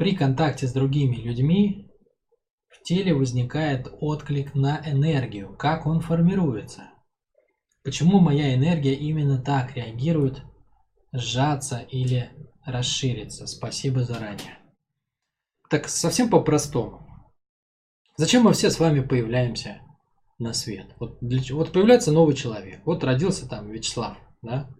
при контакте с другими людьми в теле возникает отклик на энергию, как он формируется. Почему моя энергия именно так реагирует, сжаться или расшириться? Спасибо заранее. Так совсем по-простому. Зачем мы все с вами появляемся на свет? Вот, для, вот появляется новый человек. Вот родился там Вячеслав, да?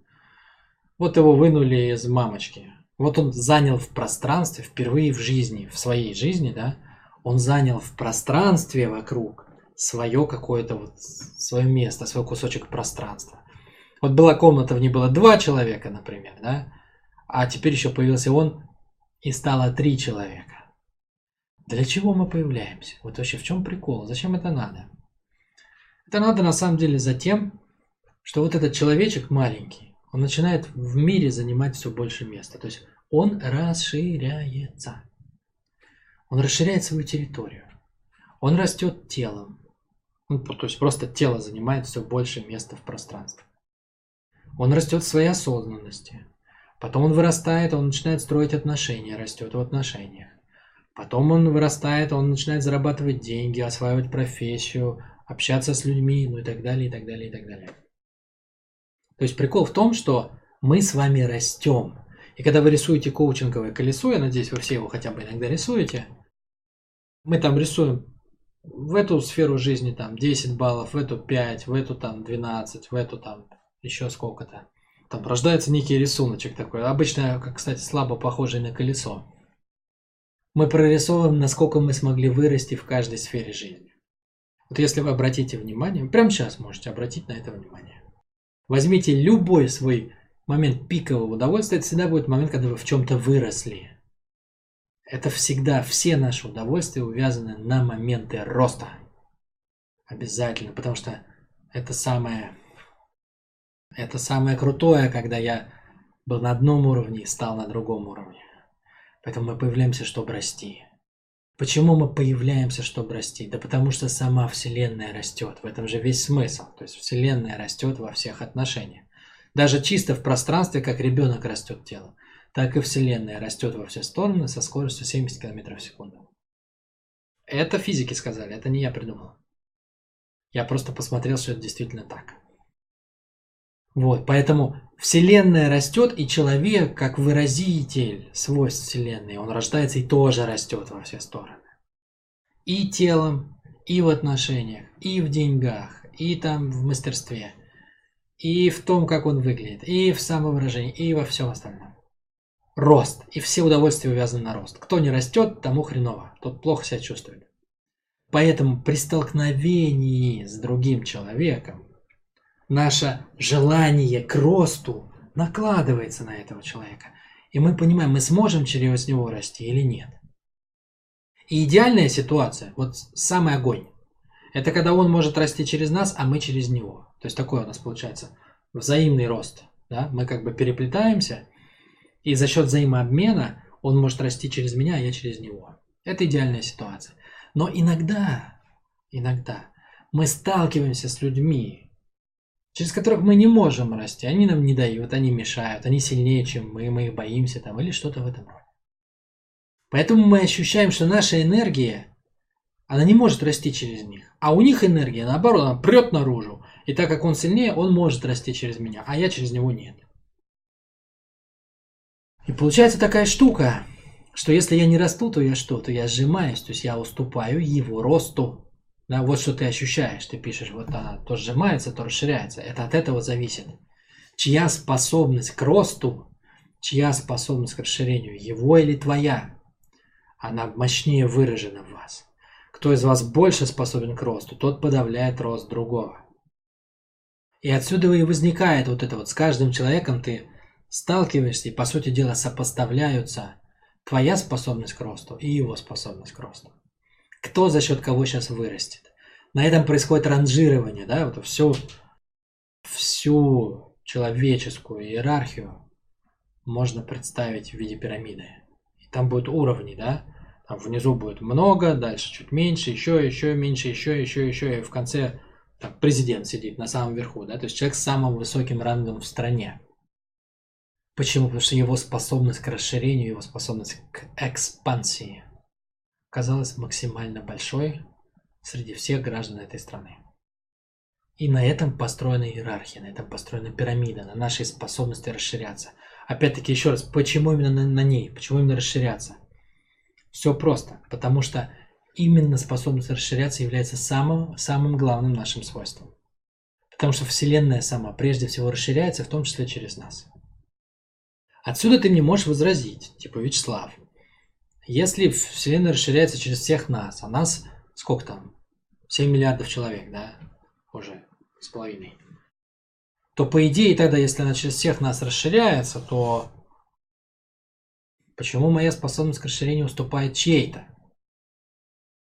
Вот его вынули из мамочки. Вот он занял в пространстве впервые в жизни, в своей жизни, да, он занял в пространстве вокруг свое какое-то вот, свое место, свой кусочек пространства. Вот была комната, в ней было два человека, например, да, а теперь еще появился он, и стало три человека. Для чего мы появляемся? Вот вообще в чем прикол? Зачем это надо? Это надо на самом деле за тем, что вот этот человечек маленький, он начинает в мире занимать все больше места. То есть он расширяется. Он расширяет свою территорию. Он растет телом. Ну, то есть просто тело занимает все больше места в пространстве. Он растет в своей осознанности. Потом он вырастает, он начинает строить отношения, растет в отношениях. Потом он вырастает, он начинает зарабатывать деньги, осваивать профессию, общаться с людьми, ну и так далее, и так далее, и так далее. То есть прикол в том, что мы с вами растем. И когда вы рисуете коучинговое колесо, я надеюсь, вы все его хотя бы иногда рисуете, мы там рисуем в эту сферу жизни там 10 баллов, в эту 5, в эту там 12, в эту там еще сколько-то. Там рождается некий рисуночек такой. Обычно, как, кстати, слабо похожий на колесо. Мы прорисовываем, насколько мы смогли вырасти в каждой сфере жизни. Вот если вы обратите внимание, прямо сейчас можете обратить на это внимание. Возьмите любой свой момент пикового удовольствия, это всегда будет момент, когда вы в чем-то выросли. Это всегда, все наши удовольствия увязаны на моменты роста. Обязательно, потому что это самое, это самое крутое, когда я был на одном уровне и стал на другом уровне. Поэтому мы появляемся, чтобы расти. Почему мы появляемся, чтобы расти? Да потому что сама Вселенная растет. В этом же весь смысл. То есть Вселенная растет во всех отношениях. Даже чисто в пространстве, как ребенок растет тело, так и Вселенная растет во все стороны со скоростью 70 км в секунду. Это физики сказали, это не я придумал. Я просто посмотрел, что это действительно так. Вот, поэтому Вселенная растет, и человек, как выразитель свойств Вселенной, он рождается и тоже растет во все стороны. И телом, и в отношениях, и в деньгах, и там в мастерстве – и в том, как он выглядит, и в самовыражении, и во всем остальном. Рост. И все удовольствия увязаны на рост. Кто не растет, тому хреново. Тот плохо себя чувствует. Поэтому при столкновении с другим человеком наше желание к росту накладывается на этого человека. И мы понимаем, мы сможем через него расти или нет. И идеальная ситуация, вот самый огонь, это когда он может расти через нас, а мы через него. То есть такой у нас получается взаимный рост. Да? Мы как бы переплетаемся, и за счет взаимообмена он может расти через меня, а я через него. Это идеальная ситуация. Но иногда, иногда мы сталкиваемся с людьми, через которых мы не можем расти. Они нам не дают, они мешают, они сильнее, чем мы, мы их боимся там или что-то в этом роде. Поэтому мы ощущаем, что наша энергия она не может расти через них. А у них энергия, наоборот, она прет наружу. И так как он сильнее, он может расти через меня, а я через него нет. И получается такая штука, что если я не расту, то я что? То я сжимаюсь, то есть я уступаю его росту. Да, вот что ты ощущаешь, ты пишешь, вот она то сжимается, то расширяется. Это от этого зависит. Чья способность к росту, чья способность к расширению, его или твоя, она мощнее выражена в вас. Кто из вас больше способен к росту, тот подавляет рост другого. И отсюда и возникает вот это вот, с каждым человеком ты сталкиваешься и, по сути дела, сопоставляются твоя способность к росту и его способность к росту. Кто за счет кого сейчас вырастет. На этом происходит ранжирование, да, вот всю, всю человеческую иерархию можно представить в виде пирамиды. И там будут уровни, да, там внизу будет много, дальше чуть меньше, еще, еще меньше, еще, еще, еще, и в конце там, президент сидит на самом верху, да, то есть человек с самым высоким рангом в стране. Почему? Потому что его способность к расширению, его способность к экспансии казалась максимально большой среди всех граждан этой страны. И на этом построена иерархия, на этом построена пирамида, на нашей способности расширяться. Опять-таки, еще раз, почему именно на, на ней? Почему именно расширяться? Все просто. Потому что именно способность расширяться является самым, самым главным нашим свойством. Потому что Вселенная сама прежде всего расширяется, в том числе через нас. Отсюда ты мне можешь возразить, типа, Вячеслав, если Вселенная расширяется через всех нас, а нас сколько там? 7 миллиардов человек, да? Уже с половиной, то по идее тогда, если она через всех нас расширяется, то почему моя способность к расширению уступает чьей-то?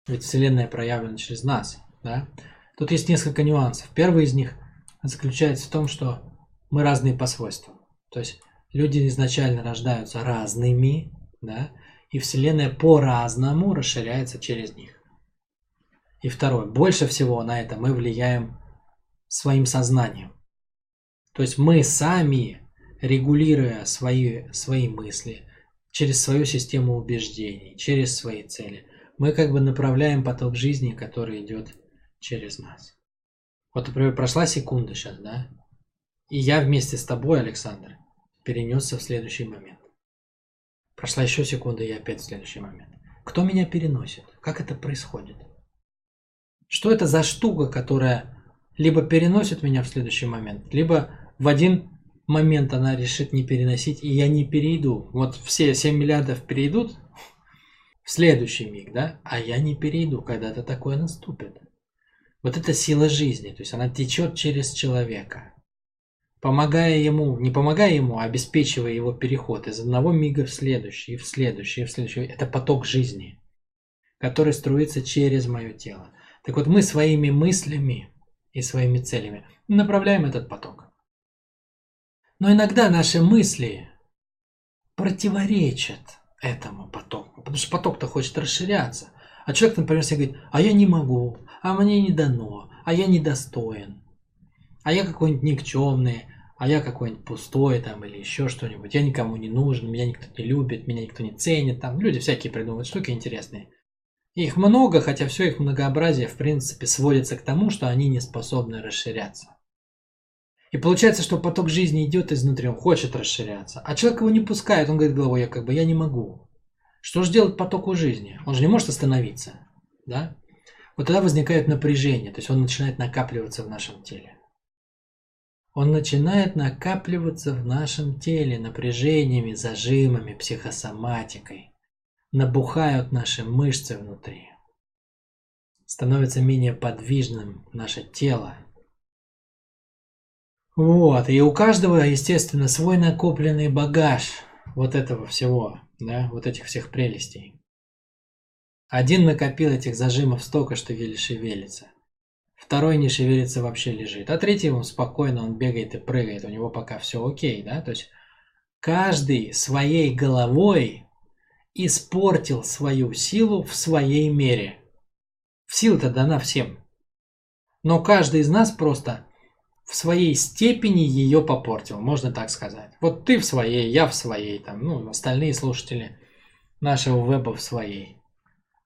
Ведь Вселенная проявлена через нас, да? Тут есть несколько нюансов. Первый из них заключается в том, что мы разные по свойствам. То есть люди изначально рождаются разными, да, и Вселенная по-разному расширяется через них. И второе, больше всего на это мы влияем своим сознанием. То есть мы сами, регулируя свои, свои мысли, через свою систему убеждений, через свои цели, мы как бы направляем поток жизни, который идет через нас. Вот, например, прошла секунда сейчас, да? И я вместе с тобой, Александр, перенесся в следующий момент. Прошла еще секунда, и я опять в следующий момент. Кто меня переносит? Как это происходит? Что это за штука, которая либо переносит меня в следующий момент, либо в один момент она решит не переносить, и я не перейду. Вот все 7 миллиардов перейдут в следующий миг, да, а я не перейду, когда-то такое наступит. Вот это сила жизни, то есть она течет через человека. Помогая ему, не помогая ему, а обеспечивая его переход из одного мига в следующий, в следующий, в следующий. Это поток жизни, который струится через мое тело. Так вот мы своими мыслями и своими целями направляем этот поток. Но иногда наши мысли противоречат этому потоку, потому что поток-то хочет расширяться. А человек, например, себе говорит, а я не могу, а мне не дано, а я недостоин, а я какой-нибудь никчемный, а я какой-нибудь пустой там или еще что-нибудь, я никому не нужен, меня никто не любит, меня никто не ценит, там люди всякие придумывают штуки интересные. Их много, хотя все их многообразие в принципе сводится к тому, что они не способны расширяться. И получается, что поток жизни идет изнутри, он хочет расширяться, а человек его не пускает, он говорит головой, я как бы я не могу. Что же делать потоку жизни? Он же не может остановиться, да? Вот тогда возникает напряжение, то есть он начинает накапливаться в нашем теле. Он начинает накапливаться в нашем теле напряжениями, зажимами, психосоматикой набухают наши мышцы внутри. Становится менее подвижным наше тело. Вот, и у каждого, естественно, свой накопленный багаж вот этого всего, да, вот этих всех прелестей. Один накопил этих зажимов столько, что еле шевелится. Второй не шевелится, вообще лежит. А третий он спокойно, он бегает и прыгает, у него пока все окей, да, то есть каждый своей головой испортил свою силу в своей мере. Сила-то дана всем. Но каждый из нас просто в своей степени ее попортил, можно так сказать. Вот ты в своей, я в своей, там, ну, остальные слушатели нашего веба в своей.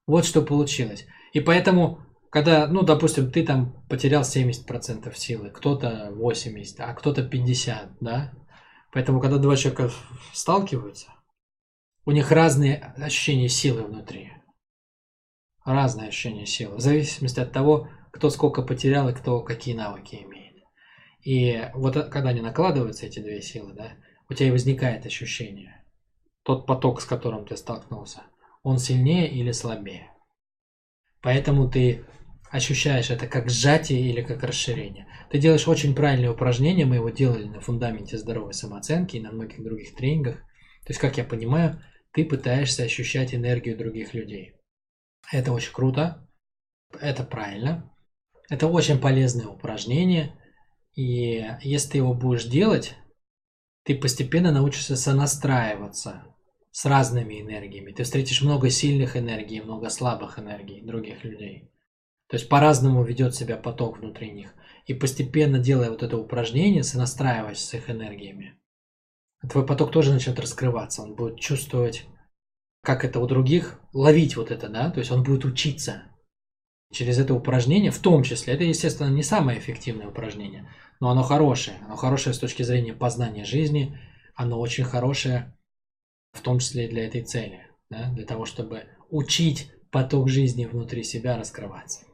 Вот что получилось. И поэтому, когда, ну, допустим, ты там потерял 70% силы, кто-то 80, а кто-то 50, да? Поэтому, когда два человека сталкиваются, у них разные ощущения силы внутри. Разные ощущения силы. В зависимости от того, кто сколько потерял и кто какие навыки имеет. И вот когда они накладываются, эти две силы, да, у тебя и возникает ощущение. Тот поток, с которым ты столкнулся, он сильнее или слабее. Поэтому ты ощущаешь это как сжатие или как расширение. Ты делаешь очень правильное упражнение, мы его делали на фундаменте здоровой самооценки и на многих других тренингах. То есть, как я понимаю, ты пытаешься ощущать энергию других людей. Это очень круто, это правильно, это очень полезное упражнение, и если ты его будешь делать, ты постепенно научишься сонастраиваться с разными энергиями. Ты встретишь много сильных энергий, много слабых энергий других людей. То есть по-разному ведет себя поток внутри них. И постепенно делая вот это упражнение, сонастраиваясь с их энергиями, твой поток тоже начнет раскрываться. Он будет чувствовать, как это у других, ловить вот это, да, то есть он будет учиться. Через это упражнение, в том числе, это, естественно, не самое эффективное упражнение, но оно хорошее. Оно хорошее с точки зрения познания жизни, оно очень хорошее, в том числе и для этой цели, да, для того, чтобы учить поток жизни внутри себя раскрываться.